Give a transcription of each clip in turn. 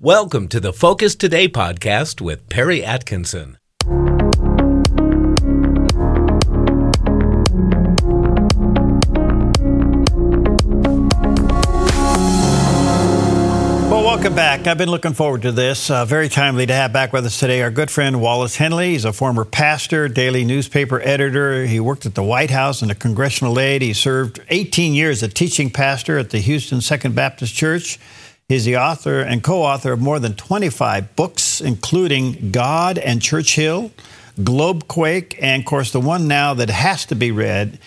Welcome to the Focus Today podcast with Perry Atkinson. Well, welcome back. I've been looking forward to this. Uh, very timely to have back with us today our good friend Wallace Henley. He's a former pastor, daily newspaper editor. He worked at the White House and a congressional aide. He served 18 years as a teaching pastor at the Houston Second Baptist Church. He's the author and co author of more than 25 books, including God and Churchill, Globequake, and, of course, the one now that has to be read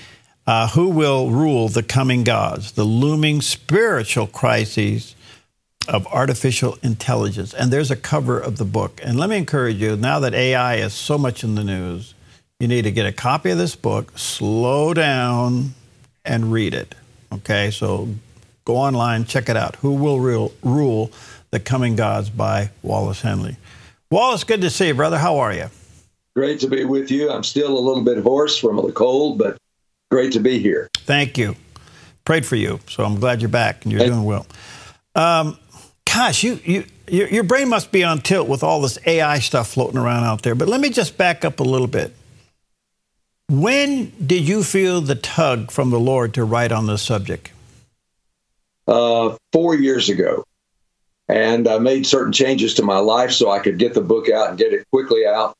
uh, Who Will Rule the Coming Gods? The Looming Spiritual Crises of Artificial Intelligence. And there's a cover of the book. And let me encourage you now that AI is so much in the news, you need to get a copy of this book, slow down, and read it. Okay, so Go online, check it out. Who Will Rule, Rule the Coming Gods by Wallace Henley. Wallace, good to see you, brother. How are you? Great to be with you. I'm still a little bit hoarse from the cold, but great to be here. Thank you. Prayed for you, so I'm glad you're back and you're doing well. Um, gosh, you, you, your, your brain must be on tilt with all this AI stuff floating around out there. But let me just back up a little bit. When did you feel the tug from the Lord to write on this subject? Uh, four years ago. And I made certain changes to my life so I could get the book out and get it quickly out.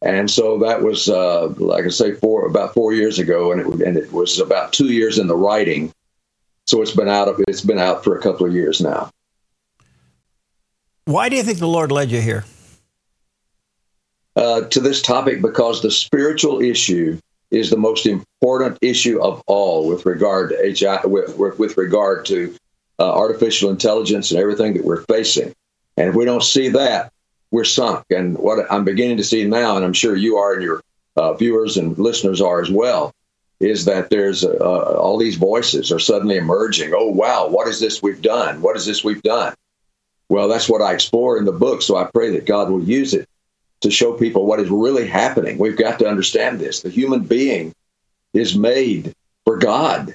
And so that was, uh, like I say, four about four years ago, and it, and it was about two years in the writing. So it's been out of it's been out for a couple of years now. Why do you think the Lord led you here? Uh, to this topic because the spiritual issue is the most important issue of all with regard to AI, with, with regard to uh, artificial intelligence and everything that we're facing. And if we don't see that, we're sunk. And what I'm beginning to see now, and I'm sure you are, and your uh, viewers and listeners are as well, is that there's uh, all these voices are suddenly emerging. Oh, wow, what is this we've done? What is this we've done? Well, that's what I explore in the book. So I pray that God will use it to show people what is really happening. We've got to understand this. The human being is made for God.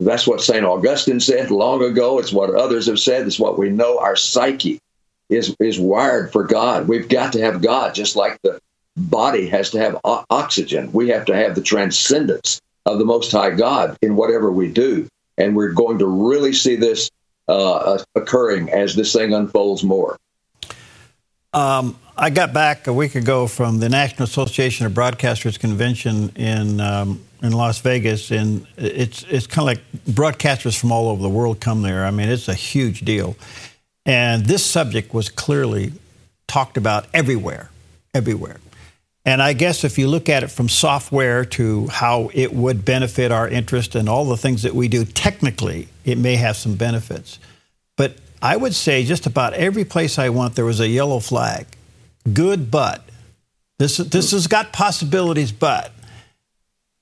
That's what St. Augustine said long ago. It's what others have said. It's what we know. Our psyche is, is wired for God. We've got to have God, just like the body has to have o- oxygen. We have to have the transcendence of the Most High God in whatever we do. And we're going to really see this uh, occurring as this thing unfolds more. Um, I got back a week ago from the National Association of Broadcasters convention in um, in Las Vegas, and it's it's kind of like broadcasters from all over the world come there. I mean, it's a huge deal, and this subject was clearly talked about everywhere, everywhere. And I guess if you look at it from software to how it would benefit our interest and all the things that we do, technically, it may have some benefits. But I would say just about every place I went, there was a yellow flag. Good, but. This, this has got possibilities, but.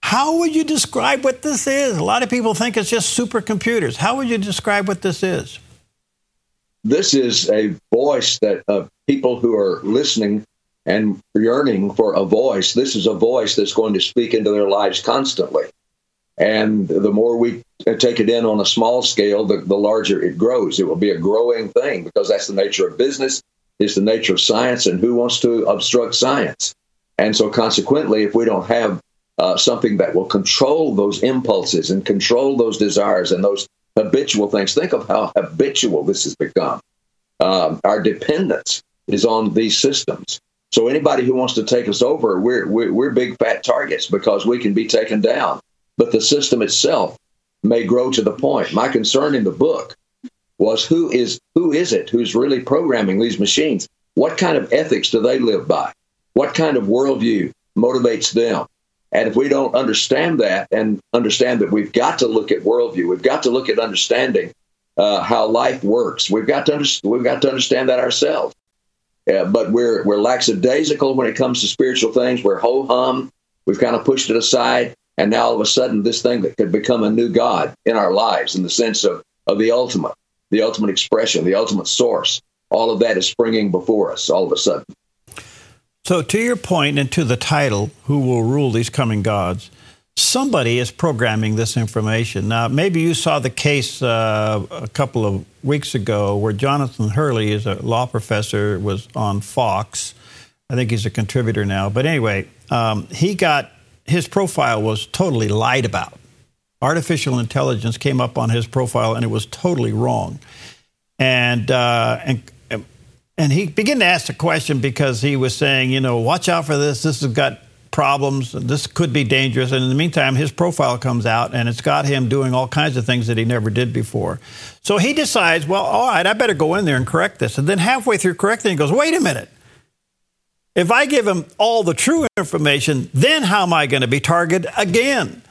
How would you describe what this is? A lot of people think it's just supercomputers. How would you describe what this is? This is a voice that of people who are listening and yearning for a voice. This is a voice that's going to speak into their lives constantly. And the more we take it in on a small scale, the, the larger it grows. It will be a growing thing because that's the nature of business, is the nature of science, and who wants to obstruct science? And so, consequently, if we don't have uh, something that will control those impulses and control those desires and those habitual things, think of how habitual this has become. Um, our dependence is on these systems. So, anybody who wants to take us over, we're, we're, we're big fat targets because we can be taken down but the system itself may grow to the point. My concern in the book was who is who is it who's really programming these machines? What kind of ethics do they live by? What kind of worldview motivates them? And if we don't understand that and understand that we've got to look at worldview, we've got to look at understanding uh, how life works. We've got to under- we've got to understand that ourselves. Uh, but we're we're lackadaisical when it comes to spiritual things. We're ho hum. We've kind of pushed it aside. And now all of a sudden, this thing that could become a new God in our lives in the sense of, of the ultimate, the ultimate expression, the ultimate source, all of that is springing before us all of a sudden. So, to your point and to the title, Who Will Rule These Coming Gods? somebody is programming this information. Now, maybe you saw the case uh, a couple of weeks ago where Jonathan Turley is a law professor, was on Fox. I think he's a contributor now. But anyway, um, he got his profile was totally lied about. Artificial intelligence came up on his profile and it was totally wrong. And uh, and and he began to ask the question because he was saying, you know, watch out for this. This has got problems. This could be dangerous. And in the meantime, his profile comes out and it's got him doing all kinds of things that he never did before. So he decides, well, all right, I better go in there and correct this. And then halfway through correcting, he goes, wait a minute. If I give him all the true information, then how am I going to be targeted again?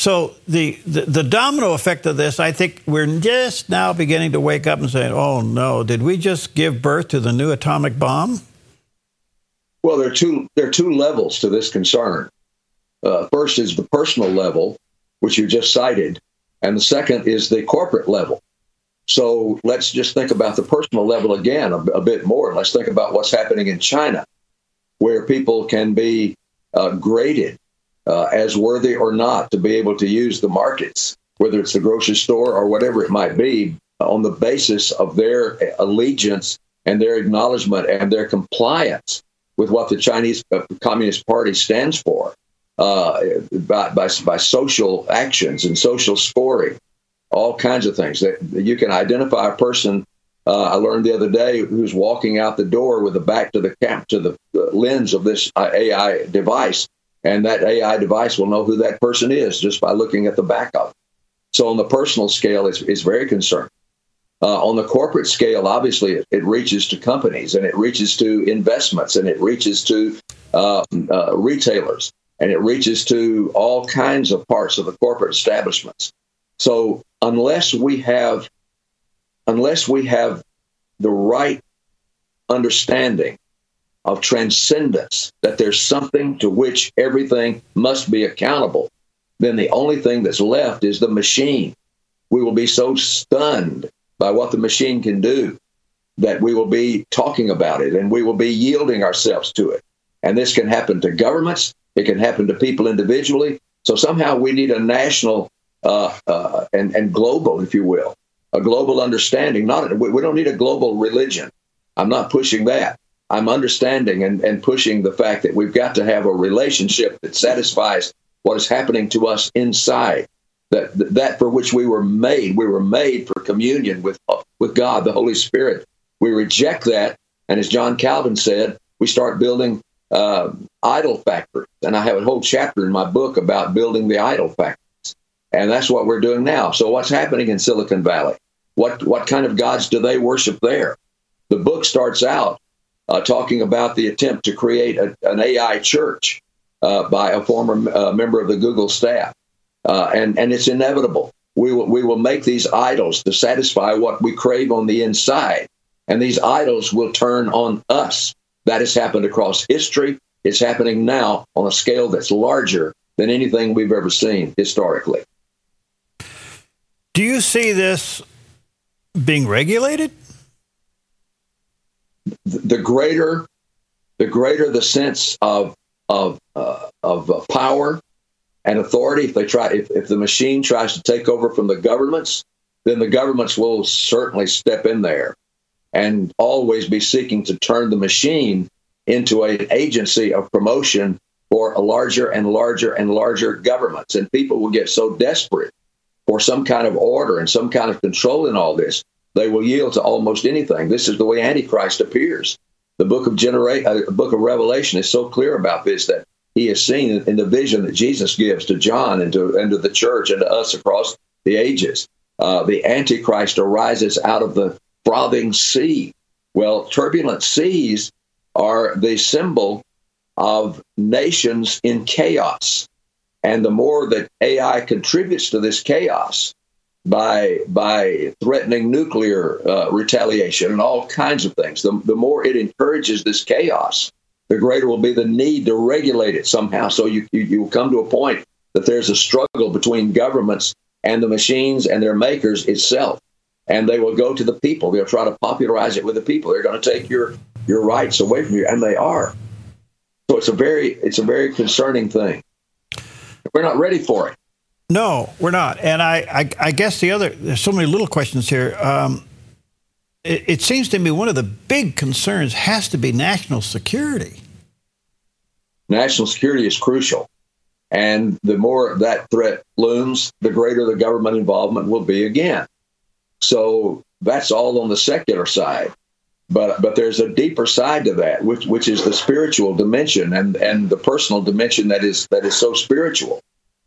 So the, the, the, domino effect of this, I think we're just now beginning to wake up and say, oh no, did we just give birth to the new atomic bomb? Well, there are two there are two levels to this concern. Uh, first is the personal level, which you just cited, and the second is the corporate level. So let's just think about the personal level again a, a bit more. Let's think about what's happening in China, where people can be uh, graded uh, as worthy or not to be able to use the markets, whether it's the grocery store or whatever it might be, on the basis of their allegiance and their acknowledgement and their compliance with what the Chinese uh, Communist Party stands for uh, by, by, by social actions and social scoring, all kinds of things. That you can identify a person. Uh, I learned the other day who's walking out the door with the back to the cap to the, lens of this uh, AI device, and that AI device will know who that person is just by looking at the back of it. So on the personal scale, it's, it's very concerning. Uh, on the corporate scale, obviously, it, it, reaches to companies and it reaches to investments and it reaches to uh, uh, retailers and it reaches to all kinds of parts of the corporate establishments. So unless we have, unless we have the right understanding of transcendence, that there's something to which everything must be accountable, then the only thing that's left is the machine. We will be so stunned by what the machine can do that we will be talking about it and we will be yielding ourselves to it. And this can happen to governments, it can happen to people individually. So somehow we need a national uh, uh, and, and global, if you will, a global understanding. Not we don't need a global religion. I'm not pushing that. I'm understanding and, and pushing the fact that we've got to have a relationship that satisfies what is happening to us inside that that for which we were made. We were made for communion with with God, the Holy Spirit. We reject that, and as John Calvin said, we start building uh, idol factories. And I have a whole chapter in my book about building the idol factories, and that's what we're doing now. So what's happening in Silicon Valley? What what kind of gods do they worship there? The book starts out uh, talking about the attempt to create a, an AI church uh, by a former uh, member of the Google staff uh, and and it's inevitable. We will we will make these idols to satisfy what we crave on the inside, and these idols will turn on us. That has happened across history. It's happening now on a scale that's larger than anything we've ever seen historically. Do you see this being regulated? The greater, the greater the sense of of uh, of power and authority. If they try, if, if the machine tries to take over from the governments, then the governments will certainly step in there and always be seeking to turn the machine into an agency of promotion for a larger and larger and larger governments. And people will get so desperate for some kind of order and some kind of control in all this, they will yield to almost anything. This is the way Antichrist appears. The book of Genera- uh, book of Revelation is so clear about this that he is seen in the vision that Jesus gives to John and to, and to the church and to us across the ages. Uh, the Antichrist arises out of the frothing sea. Well, turbulent seas are the symbol of nations in chaos. And the more that AI contributes to this chaos by, by threatening nuclear uh, retaliation and all kinds of things, the, the more it encourages this chaos the greater will be the need to regulate it somehow. So you, you, you will come to a point that there's a struggle between governments and the machines and their makers itself. And they will go to the people. They'll try to popularize it with the people. They're going to take your, your rights away from you, and they are. So it's a very it's a very concerning thing. We're not ready for it. No, we're not. And I, I, I guess the other, there's so many little questions here. Um, it, it seems to me one of the big concerns has to be national security. National security is crucial. And the more that threat looms, the greater the government involvement will be again. So that's all on the secular side. But but there's a deeper side to that, which which is the spiritual dimension and, and the personal dimension that is that is so spiritual.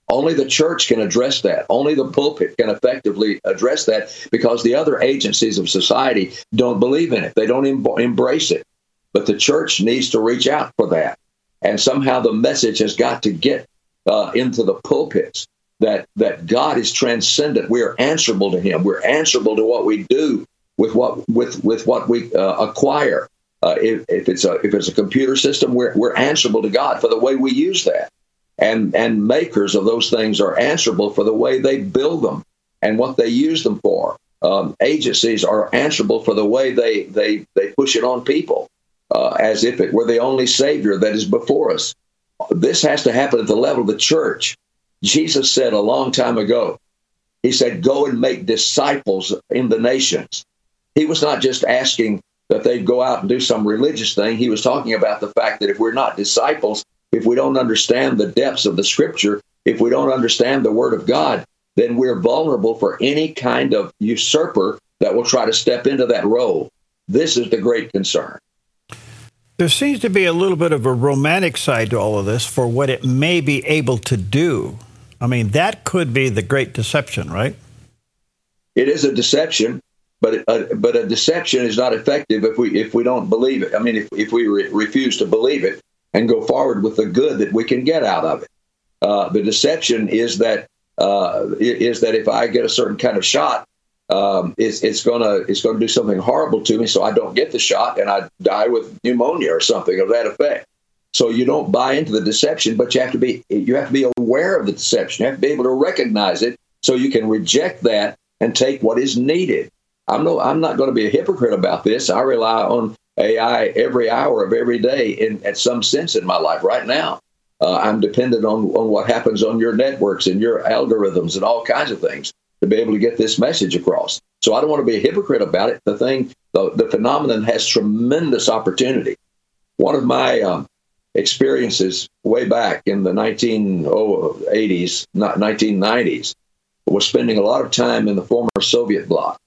Only the church can address that. Only the pulpit can effectively address that because the other agencies of society don't believe in it. They don't em- embrace it. But the church needs to reach out for that. And somehow the message has got to get uh, into the pulpits that that God is transcendent. We are answerable to Him. We're answerable to what we do with what with with what we uh, acquire. Uh, if, if, it's a if it's a computer system, we're we're answerable to God for the way we use that, and and makers of those things are answerable for the way they build them and what they use them for. Um, agencies are answerable for the way they they they push it on people, uh, as if it were the only savior that is before us. This has to happen at the level of the church. Jesus said a long time ago, He said, "Go and make disciples in the nations." He was not just asking that they'd go out and do some religious thing. He was talking about the fact that if we're not disciples, if we don't understand the depths of the scripture, if we don't understand the word of God, then we're vulnerable for any kind of usurper that will try to step into that role. This is the great concern. There seems to be a little bit of a romantic side to all of this for what it may be able to do. I mean, that could be the great deception, right? It is a deception, but a, uh, but a deception is not effective if we if we don't believe it. I mean, if if we re- refuse to believe it and go forward with the good that we can get out of it. Uh, the deception is that uh, is that if I get a certain kind of shot, um, it's, it's gonna it's gonna do something horrible to me, so I don't get the shot and I die with pneumonia or something of that effect. So you don't buy into the deception, but you have to be you have to be aware of the deception. You have to be able to recognize it so you can reject that and take what is needed. I'm no, I'm not going to be a hypocrite about this. I rely on AI every hour of every day in at some sense in my life right now. Uh, I'm dependent on, on what happens on your networks and your algorithms and all kinds of things to be able to get this message across. So I don't want to be a hypocrite about it. The thing, the, the phenomenon has tremendous opportunity. One of my um, experiences way back in the 1980s, not 1990s, was spending a lot of time in the former Soviet bloc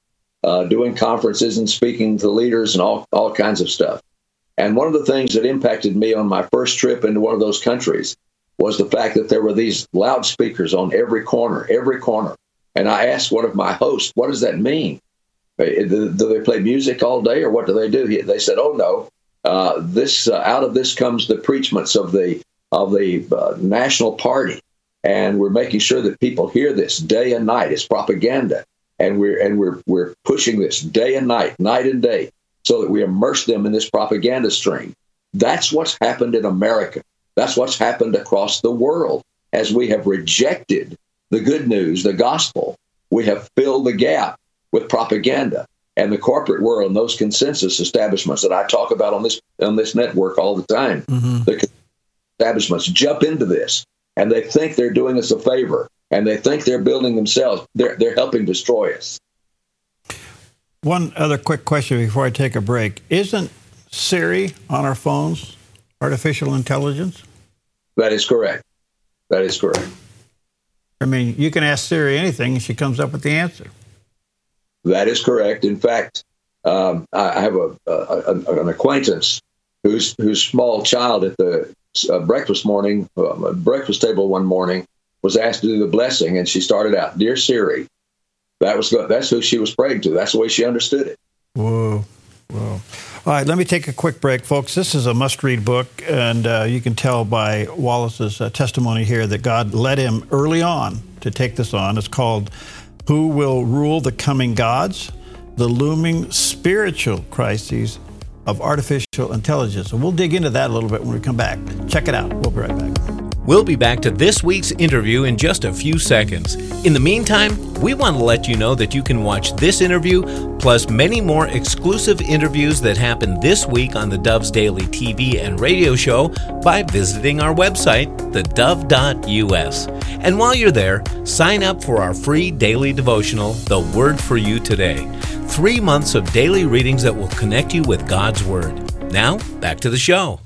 uh, doing conferences and speaking to leaders and all, all kinds of stuff. And one of the things that impacted me on my first trip into one of those countries was the fact that there were these loudspeakers on every corner, every corner. And I asked one of my hosts, what does that mean? Uh, do they play music all day or what do they do? They said, oh no, uh, this uh, out of this comes the preachments of the of the uh, national party, and we're making sure that people hear this day and night. It's propaganda, and we're and we're we're pushing this day and night, night and day, so that we immerse them in this propaganda stream. That's what's happened in America. That's what's happened across the world as we have rejected the good news, the gospel. We have filled the gap with propaganda and the corporate world and those consensus establishments that I talk about on this on this network all the time. Mm-hmm. The establishments jump into this and they think they're doing us a favor and they think they're building themselves. They're, they're helping destroy us. One other quick question before I take a break. Isn't Siri on our phones artificial intelligence? That is correct. That is correct. I mean, you can ask Siri anything and she comes up with the answer. That is correct. In fact, um, I have a, a, an acquaintance whose whose small child at the uh, breakfast morning uh, breakfast table one morning was asked to do the blessing, and she started out, "Dear Siri." That was that's who she was praying to. That's the way she understood it. Whoa, whoa! All right, let me take a quick break, folks. This is a must-read book, and uh, you can tell by Wallace's uh, testimony here that God led him early on to take this on. It's called "Who Will Rule the Coming Gods: The Looming Spiritual Crises of Artificial Intelligence." And we'll dig into that a little bit when we come back. Check it out. We'll be right back. We'll be back to this week's interview in just a few seconds. In the meantime, we want to let you know that you can watch this interview plus many more exclusive interviews that happen this week on the Dove's Daily TV and radio show by visiting our website, thedove.us. And while you're there, sign up for our free daily devotional, The Word for You Today. Three months of daily readings that will connect you with God's Word. Now, back to the show.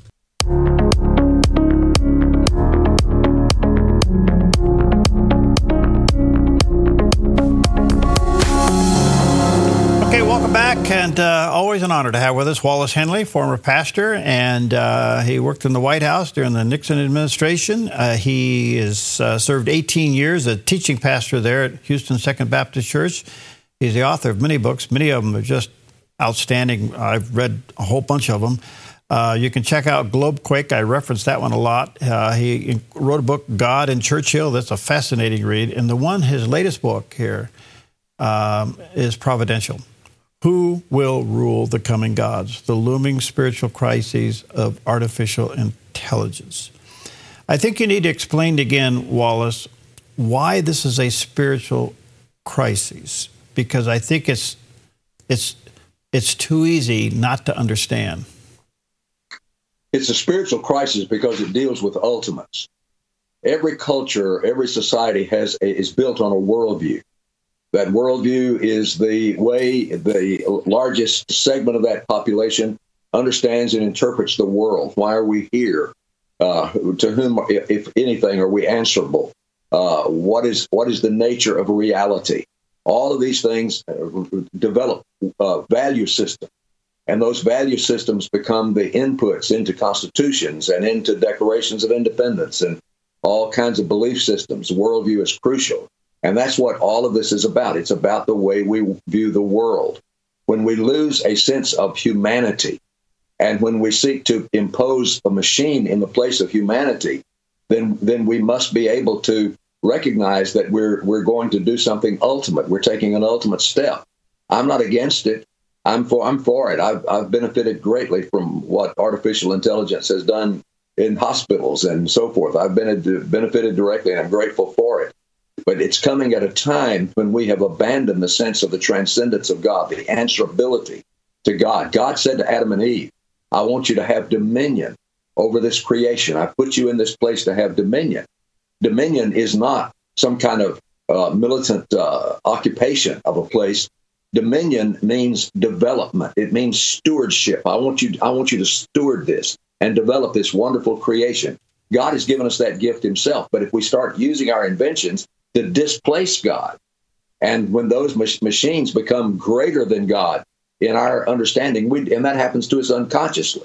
And uh, always an honor to have with us Wallace Henley, former pastor, and uh, he worked in the White House during the Nixon administration. Uh, he has uh, served 18 years as teaching pastor there at Houston Second Baptist Church. He's the author of many books. Many of them are just outstanding. I've read a whole bunch of them. Uh, you can check out Globequake. I reference that one a lot. Uh, he wrote a book, God and Churchill. That's a fascinating read. And the one, his latest book here, um, is Providential. Who will rule the coming gods? The looming spiritual crises of artificial intelligence. I think you need to explain again, Wallace, why this is a spiritual crisis, because I think it's it's it's too easy not to understand. It's a spiritual crisis because it deals with ultimates. Every culture, every society has is built on a worldview. That worldview is the way the largest segment of that population understands and interprets the world. Why are we here? Uh, to whom, if anything, are we answerable? Uh, what is what is the nature of reality? All of these things uh, develop uh, value systems, and those value systems become the inputs into constitutions and into declarations of independence and all kinds of belief systems. Worldview is crucial. And that's what all of this is about. It's about the way we view the world. When we lose a sense of humanity, and when we seek to impose a machine in the place of humanity, then then we must be able to recognize that we're we're going to do something ultimate. We're taking an ultimate step. I'm not against it. I'm for I'm for it. I've I've benefited greatly from what artificial intelligence has done in hospitals and so forth. I've been benefited directly, and I'm grateful for it. But it's coming at a time when we have abandoned the sense of the transcendence of God, the answerability to God. God said to Adam and Eve, I want you to have dominion over this creation. I put you in this place to have dominion. Dominion is not some kind of uh, militant uh, occupation of a place. Dominion means development. It means stewardship. I want you. I want you to steward this and develop this wonderful creation. God has given us that gift Himself. But if we start using our inventions to displace God. And when those mach- machines become greater than God in our understanding, we, and that happens to us unconsciously.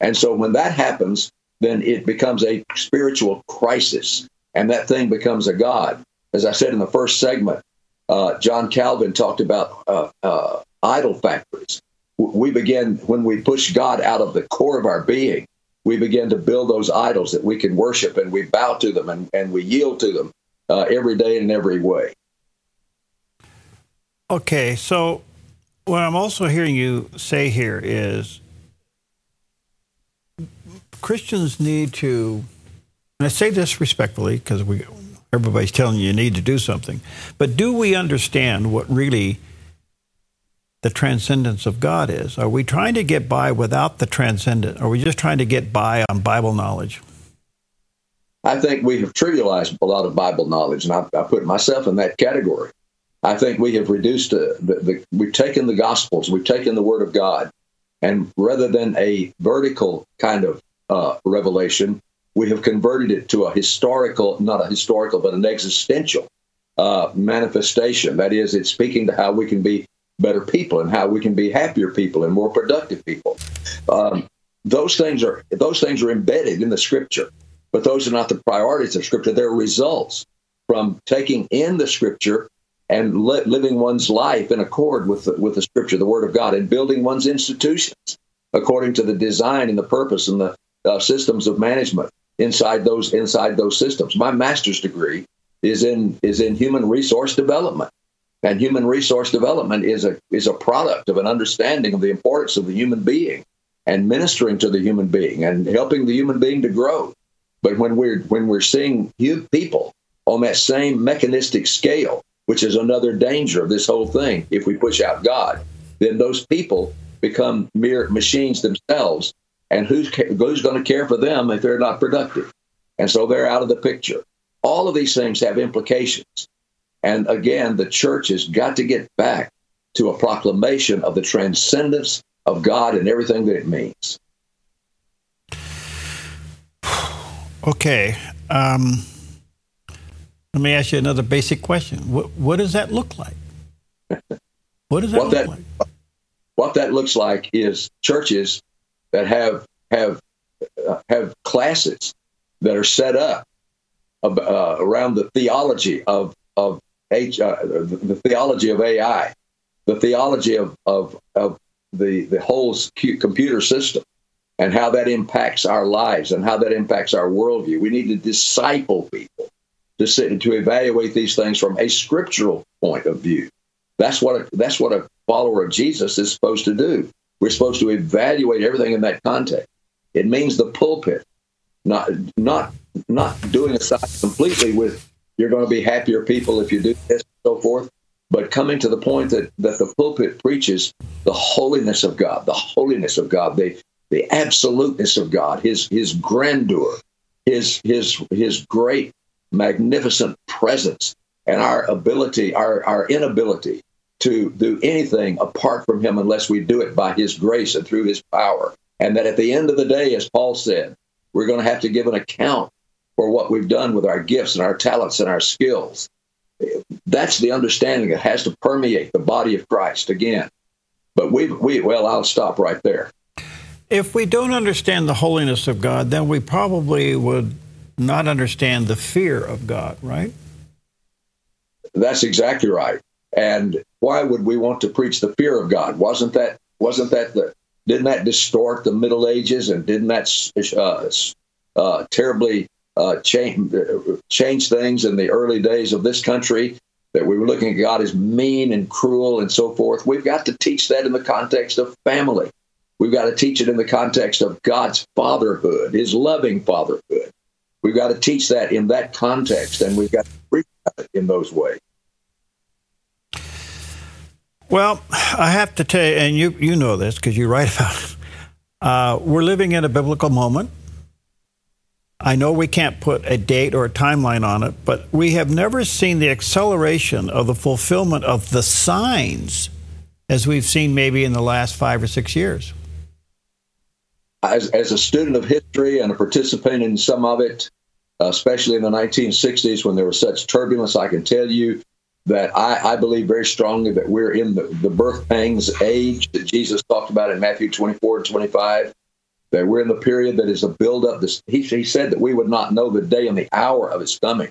And so when that happens, then it becomes a spiritual crisis, and that thing becomes a God. As I said in the first segment, uh, John Calvin talked about uh, uh, idol factories. We begin, when we push God out of the core of our being, we begin to build those idols that we can worship and we bow to them and, and we yield to them uh, every day in every way. Okay, so what I'm also hearing you say here is Christians need to, and I say this respectfully because we everybody's telling you you need to do something, but do we understand what really the transcendence of God is? Are we trying to get by without the transcendent? Are we just trying to get by on Bible knowledge? I think we have trivialized a lot of Bible knowledge, and I, I put myself in that category. I think we have reduced uh, the, the, we've taken the Gospels, we've taken the Word of God, and rather than a vertical kind of uh, revelation, we have converted it to a historical, not a historical, but an existential uh, manifestation. That is, it's speaking to how we can be better people and how we can be happier people and more productive people. Um, those things are those things are embedded in the Scripture. But those are not the priorities of Scripture. They're results from taking in the Scripture and li- living one's life in accord with the, with the Scripture, the Word of God, and building one's institutions according to the design and the purpose and the uh, systems of management inside those inside those systems. My master's degree is in is in human resource development, and human resource development is a is a product of an understanding of the importance of the human being and ministering to the human being and helping the human being to grow. But when we're when we're seeing you people on that same mechanistic scale, which is another danger of this whole thing, if we push out God, then those people become mere machines themselves. And who's who's going to care for them if they're not productive? And so they're out of the picture. All of these things have implications. And again, the church has got to get back to a proclamation of the transcendence of God and everything that it means. Okay. Um, let me ask you another basic question. What, what does that look like? What does that what look that, like? What that looks like is churches that have have uh, have classes that are set up uh, around the theology of of H, uh, the theology of AI, the theology of of, of the the whole computer system, and how that impacts our lives and how that impacts our worldview. We need to disciple people to sit to evaluate these things from a scriptural point of view. That's what a, that's what a follower of Jesus is supposed to do. We're supposed to evaluate everything in that context. It means the pulpit, not not not doing aside completely with you're going to be happier people if you do this and so forth, but coming to the point that that the pulpit preaches the holiness of God, the holiness of God, the the absoluteness of God, his his grandeur, his his his great magnificent presence and our ability, our, our inability to do anything apart from him unless we do it by his grace and through his power. And that at the end of the day, as Paul said, we're going to have to give an account for what we've done with our gifts and our talents and our skills. That's the understanding that has to permeate the body of Christ again. But we, we, well, I'll stop right there. If we don't understand the holiness of God, then we probably would not understand the fear of God, right? That's exactly right. And why would we want to preach the fear of God? Wasn't that wasn't that the didn't that distort the Middle Ages and didn't that uh, uh, terribly uh, change change things in the early days of this country? That we were looking at God as mean and cruel and so forth. We've got to teach that in the context of family. We've got to teach it in the context of God's fatherhood, His loving fatherhood. We've got to teach that in that context, and we've got to preach it in those ways. Well, I have to tell you, and you, you know this because you write about it. Uh, we're living in a biblical moment. I know we can't put a date or a timeline on it, but we have never seen the acceleration of the fulfillment of the signs as we've seen maybe in the last five or six years. As, as a student of history and a participant in some of it, especially in the 1960s when there was such turbulence. I can tell you that I, I believe very strongly that we're in the, the birth pangs age that Jesus talked about in Matthew 24 and 25. That we're in the period that is a build-up. This, he, he said that we would not know the day and the hour of his coming,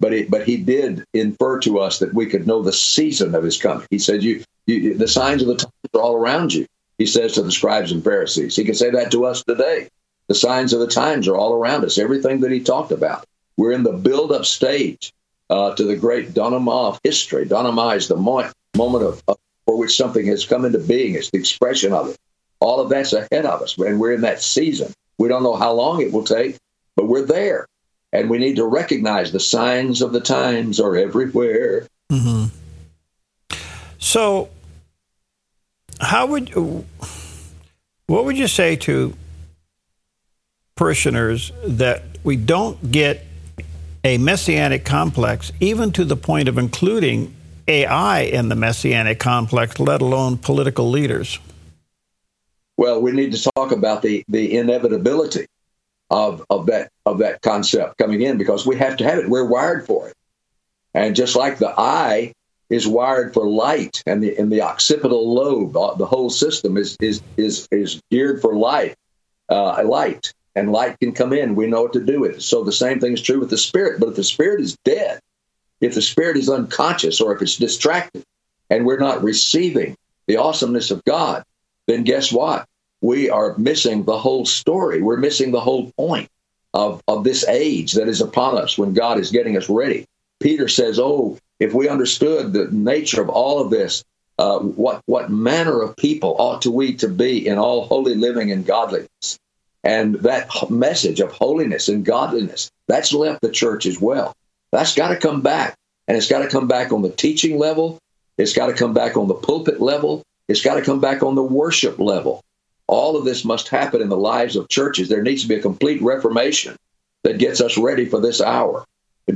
but but he did infer to us that we could know the season of his coming. He said, "You, you the signs of the times are all around you." He says to the scribes and Pharisees. He can say that to us today. The signs of the times are all around us. Everything that he talked about. We're in the build-up stage uh, to the great denouement of history. Denouement is the mo- moment of, of, for which something has come into being. It's the expression of it. All of that's ahead of us, and we're in that season. We don't know how long it will take, but we're there, and we need to recognize the signs of the times are everywhere. Mm-hmm. So, how would what would you say to parishioners that we don't get a messianic complex, even to the point of including AI in the messianic complex, let alone political leaders? Well, we need to talk about the, the inevitability of, of that of that concept coming in because we have to have it. We're wired for it. And just like the eye is wired for light and the and the occipital lobe, uh, the whole system is is is is geared for light, uh, light and light can come in. We know what to do with it. So the same thing is true with the spirit. But if the spirit is dead, if the spirit is unconscious or if it's distracted and we're not receiving the awesomeness of God, then guess what? We are missing the whole story. We're missing the whole point of, of this age that is upon us when God is getting us ready. Peter says, Oh, if we understood the nature of all of this, uh, what what manner of people ought to we to be in all holy living and godliness? And that message of holiness and godliness, that's left the church as well. That's got to come back. And it's got to come back on the teaching level. It's got to come back on the pulpit level. It's got to come back on the worship level. All of this must happen in the lives of churches. There needs to be a complete reformation that gets us ready for this hour.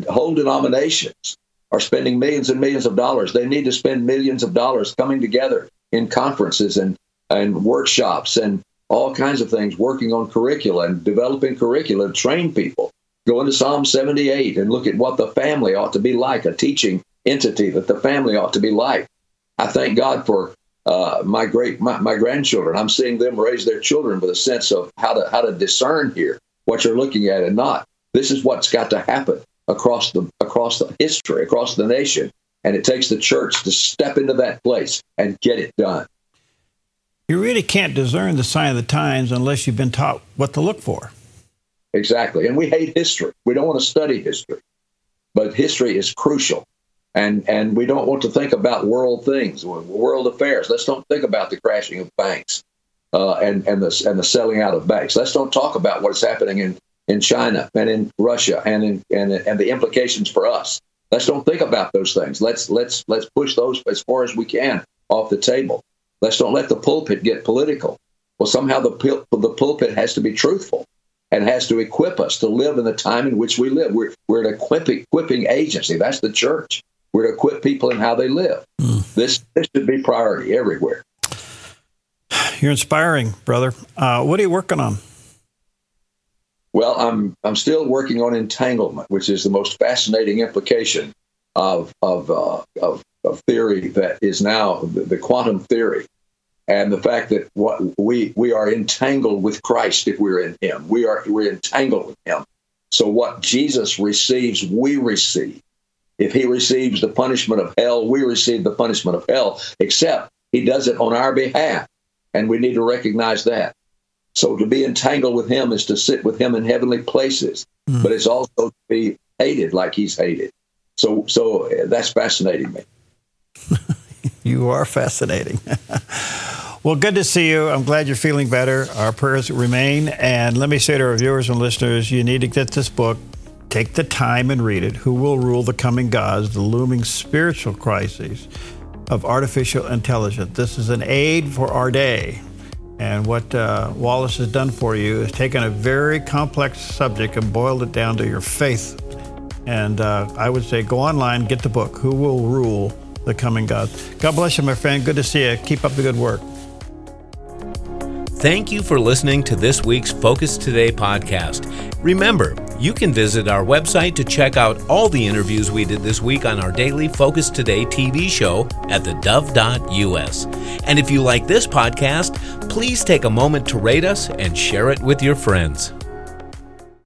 Whole denominations are spending millions and millions of dollars. They need to spend millions of dollars coming together in conferences and, and workshops and all kinds of things, working on curricula and developing curricula to train people. Go into Psalm 78 and look at what the family ought to be like, a teaching entity that the family ought to be like. I thank God for uh, my great my, my, grandchildren. I'm seeing them raise their children with a sense of how to how to discern here what you're looking at and not. This is what's got to happen across the across the history, across the nation, and it takes the church to step into that place and get it done. You really can't discern the sign of the times unless you've been taught what to look for. Exactly, and we hate history. We don't want to study history, but history is crucial and and we don't want to think about world things, world affairs. Let's don't think about the crashing of banks uh, and and the and the selling out of banks. Let's don't talk about what's happening in in China and in Russia and in and and the implications for us. Let's don't think about those things. Let's let's let's push those as far as we can off the table. Let's don't let the pulpit get political. Well, somehow the the pulpit has to be truthful and has to equip us to live in the time in which we live. We're, we're an equipping, equipping agency. That's the church. We're to equip people in how they live. Mm. This this should be priority everywhere. You're inspiring, brother. Uh, what are you working on? Well, I'm I'm still working on entanglement, which is the most fascinating implication of of uh, of, of, theory that is now the, the, quantum theory, and the fact that what we we are entangled with Christ if we're in Him. We are we're entangled with Him. So what Jesus receives, we receive. If he receives the punishment of hell, we receive the punishment of hell, except he does it on our behalf. And we need to recognize that. So to be entangled with him is to sit with him in heavenly places, mm. but it's also to be hated like he's hated. So, so uh, that's fascinating me. you are fascinating. well, good to see you. I'm glad you're feeling better. Our prayers remain. And let me say to our viewers and listeners, you need to get this book, Take the time and read it. Who Will Rule the Coming Gods, the Looming Spiritual Crises of Artificial Intelligence. This is an aid for our day. And what uh, Wallace has done for you is taken a very complex subject and boiled it down to your faith. And uh, I would say go online, get the book, Who Will Rule the Coming God. God bless you, my friend. Good to see you. Keep up the good work. Thank you for listening to this week's Focus Today podcast. Remember, you can visit our website to check out all the interviews we did this week on our daily Focus Today TV show at thedove.us. And if you like this podcast, please take a moment to rate us and share it with your friends.